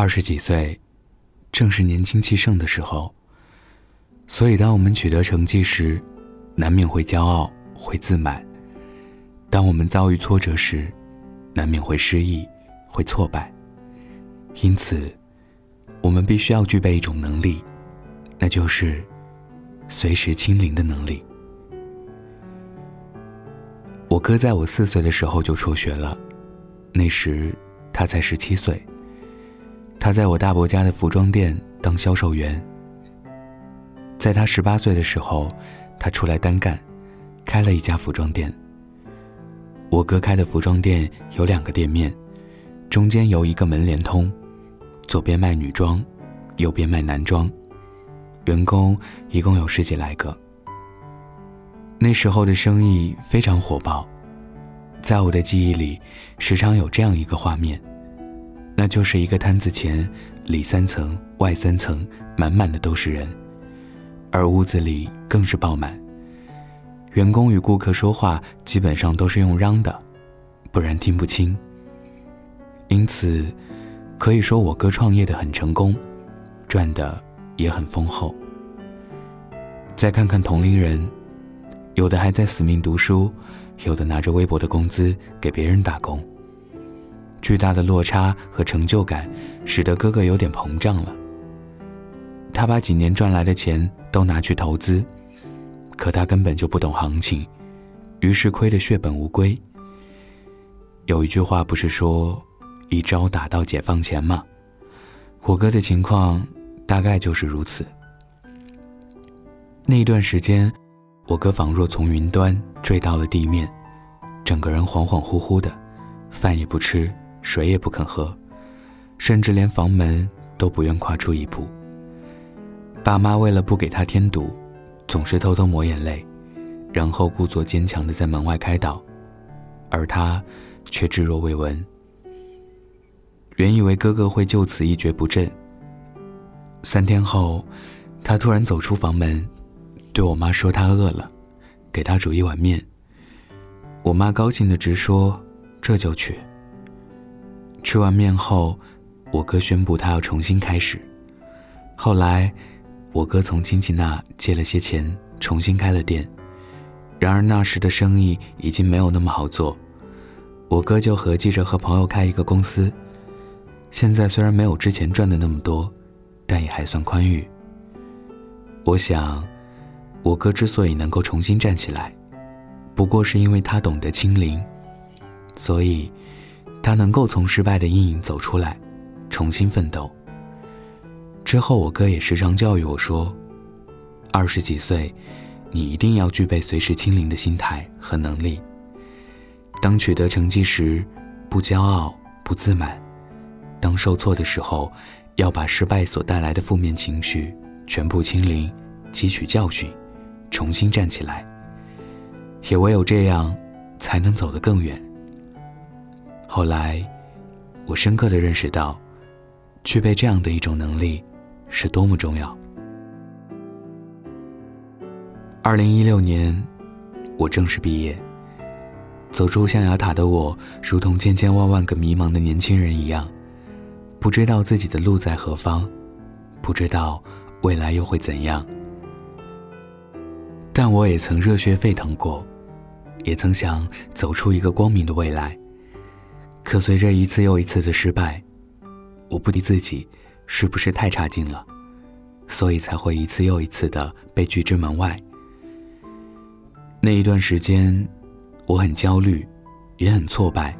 二十几岁，正是年轻气盛的时候。所以，当我们取得成绩时，难免会骄傲，会自满；当我们遭遇挫折时，难免会失意，会挫败。因此，我们必须要具备一种能力，那就是随时清零的能力。我哥在我四岁的时候就辍学了，那时他才十七岁。他在我大伯家的服装店当销售员。在他十八岁的时候，他出来单干，开了一家服装店。我哥开的服装店有两个店面，中间由一个门连通，左边卖女装，右边卖男装，员工一共有十几来个。那时候的生意非常火爆，在我的记忆里，时常有这样一个画面。那就是一个摊子前，里三层外三层，满满的都是人，而屋子里更是爆满。员工与顾客说话基本上都是用嚷的，不然听不清。因此，可以说我哥创业的很成功，赚的也很丰厚。再看看同龄人，有的还在死命读书，有的拿着微薄的工资给别人打工。巨大的落差和成就感，使得哥哥有点膨胀了。他把几年赚来的钱都拿去投资，可他根本就不懂行情，于是亏得血本无归。有一句话不是说“一招打到解放前”吗？我哥的情况大概就是如此。那一段时间，我哥仿若从云端坠到了地面，整个人恍恍惚惚的，饭也不吃。水也不肯喝，甚至连房门都不愿跨出一步。爸妈为了不给他添堵，总是偷偷抹眼泪，然后故作坚强的在门外开导，而他却置若未闻。原以为哥哥会就此一蹶不振，三天后，他突然走出房门，对我妈说他饿了，给他煮一碗面。我妈高兴的直说：“这就去。”吃完面后，我哥宣布他要重新开始。后来，我哥从亲戚那借了些钱，重新开了店。然而那时的生意已经没有那么好做，我哥就合计着和朋友开一个公司。现在虽然没有之前赚的那么多，但也还算宽裕。我想，我哥之所以能够重新站起来，不过是因为他懂得清零，所以。他能够从失败的阴影走出来，重新奋斗。之后，我哥也时常教育我说：“二十几岁，你一定要具备随时清零的心态和能力。当取得成绩时，不骄傲不自满；当受挫的时候，要把失败所带来的负面情绪全部清零，汲取教训，重新站起来。也唯有这样，才能走得更远。”后来，我深刻的认识到，具备这样的一种能力，是多么重要。二零一六年，我正式毕业。走出象牙塔的我，如同千千万万个迷茫的年轻人一样，不知道自己的路在何方，不知道未来又会怎样。但我也曾热血沸腾过，也曾想走出一个光明的未来。可随着一次又一次的失败，我不敌自己是不是太差劲了，所以才会一次又一次的被拒之门外。那一段时间，我很焦虑，也很挫败，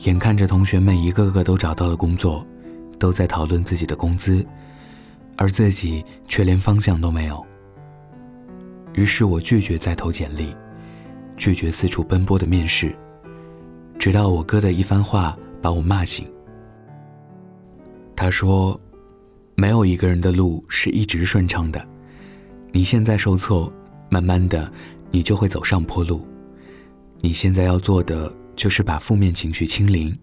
眼看着同学们一个个都找到了工作，都在讨论自己的工资，而自己却连方向都没有。于是我拒绝再投简历，拒绝四处奔波的面试。直到我哥的一番话把我骂醒。他说：“没有一个人的路是一直顺畅的，你现在受挫，慢慢的，你就会走上坡路。你现在要做的就是把负面情绪清零，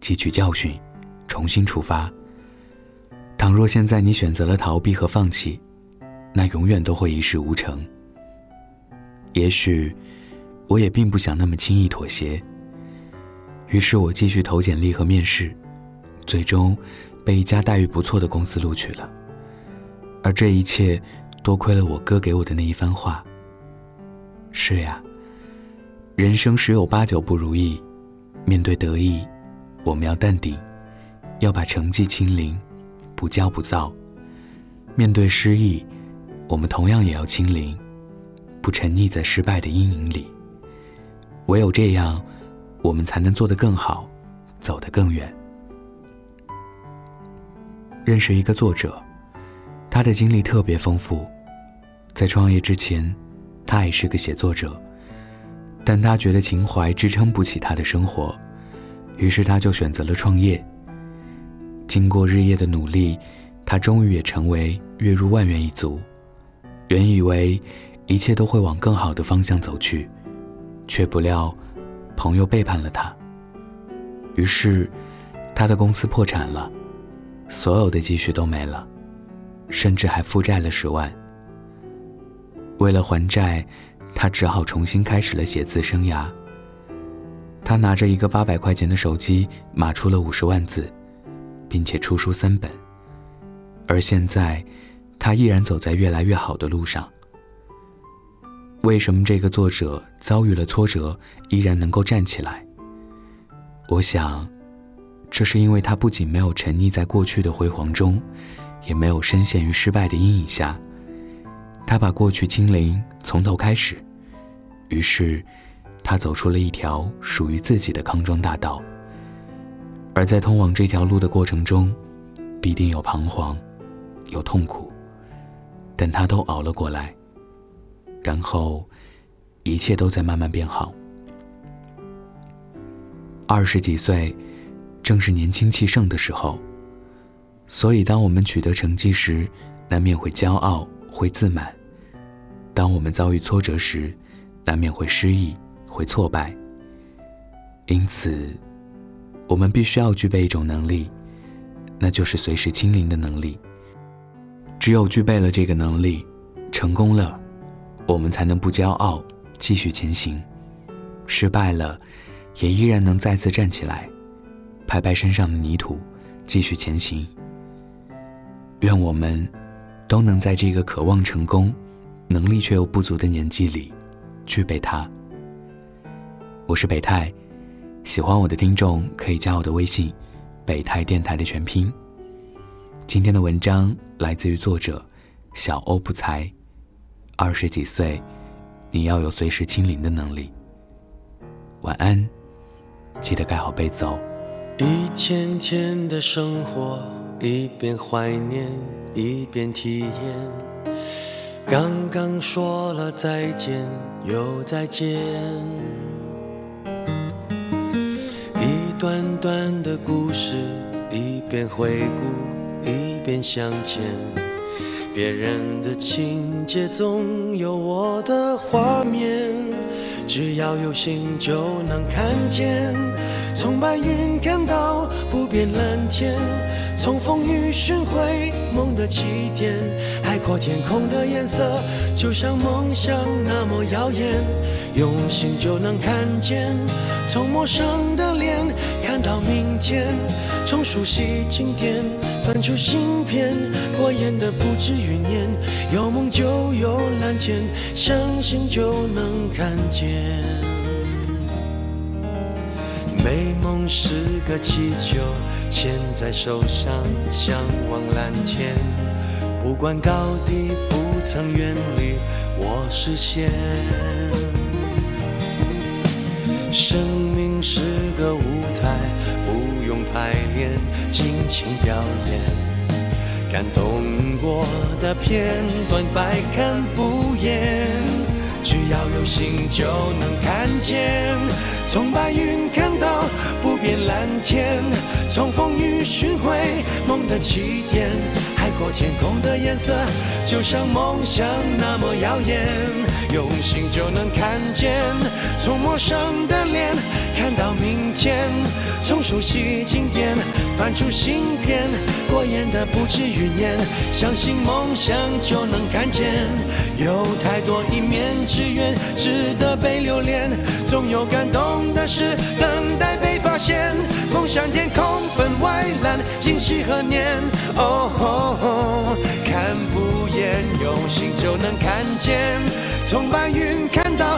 汲取教训，重新出发。倘若现在你选择了逃避和放弃，那永远都会一事无成。也许，我也并不想那么轻易妥协。”于是我继续投简历和面试，最终被一家待遇不错的公司录取了。而这一切，多亏了我哥给我的那一番话。是呀，人生十有八九不如意，面对得意，我们要淡定，要把成绩清零，不骄不躁；面对失意，我们同样也要清零，不沉溺在失败的阴影里。唯有这样，我们才能做得更好，走得更远。认识一个作者。他的经历特别丰富，在创业之前，他也是个写作者，但他觉得情怀支撑不起他的生活，于是他就选择了创业。经过日夜的努力，他终于也成为月入万元一族。原以为一切都会往更好的方向走去，却不料朋友背叛了他。于是，他的公司破产了，所有的积蓄都没了。甚至还负债了十万。为了还债，他只好重新开始了写字生涯。他拿着一个八百块钱的手机，码出了五十万字，并且出书三本。而现在，他依然走在越来越好的路上。为什么这个作者遭遇了挫折，依然能够站起来？我想，这是因为他不仅没有沉溺在过去的辉煌中。也没有深陷于失败的阴影下，他把过去清零，从头开始。于是，他走出了一条属于自己的康庄大道。而在通往这条路的过程中，必定有彷徨，有痛苦，但他都熬了过来。然后，一切都在慢慢变好。二十几岁，正是年轻气盛的时候。所以，当我们取得成绩时，难免会骄傲、会自满；当我们遭遇挫折时，难免会失意、会挫败。因此，我们必须要具备一种能力，那就是随时清零的能力。只有具备了这个能力，成功了，我们才能不骄傲，继续前行；失败了，也依然能再次站起来，拍拍身上的泥土，继续前行。愿我们都能在这个渴望成功、能力却又不足的年纪里，具备它。我是北泰，喜欢我的听众可以加我的微信“北泰电台”的全拼。今天的文章来自于作者小欧不才。二十几岁，你要有随时清零的能力。晚安，记得盖好被子哦。一天天的生活。一边怀念，一边体验。刚刚说了再见，又再见。一段段的故事，一边回顾，一边向前。别人的情节，总有我的画面。只要有心，就能看见。从白云看到不变蓝天。从风雨寻回梦的起点，海阔天空的颜色就像梦想那么耀眼，用心就能看见。从陌生的到明天，从熟悉经典翻出新篇，过眼的不止云烟，有梦就有蓝天，相信就能看见。美梦是个气球。牵在手上，向往蓝天。不管高低，不曾远离我视线。生命是个舞台，不用排练，尽情表演。感动过的片段，百看不厌。只要有心，就能看见。从白云看到不变蓝天。从风雨寻回梦的起点，海阔天空的颜色就像梦想那么耀眼，用心就能看见。从陌生的脸看到明天，从熟悉经典翻出新篇，过眼的不止云烟，相信梦想就能看见。有太多一面之缘，值得被留恋。总有感动的事等待被发现。梦想天空分外蓝，今夕何年？哦，看不厌，用心就能看见。从白云看到